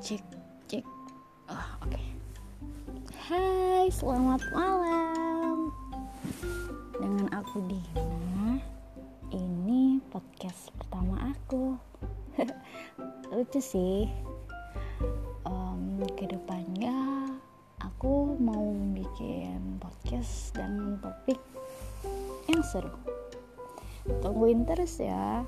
cek cek oh, oke. Okay. Hai selamat malam. Dengan aku Dina ini podcast pertama aku. Lucu sih. Um, ke depannya aku mau bikin podcast dengan topik yang seru. Tungguin terus ya.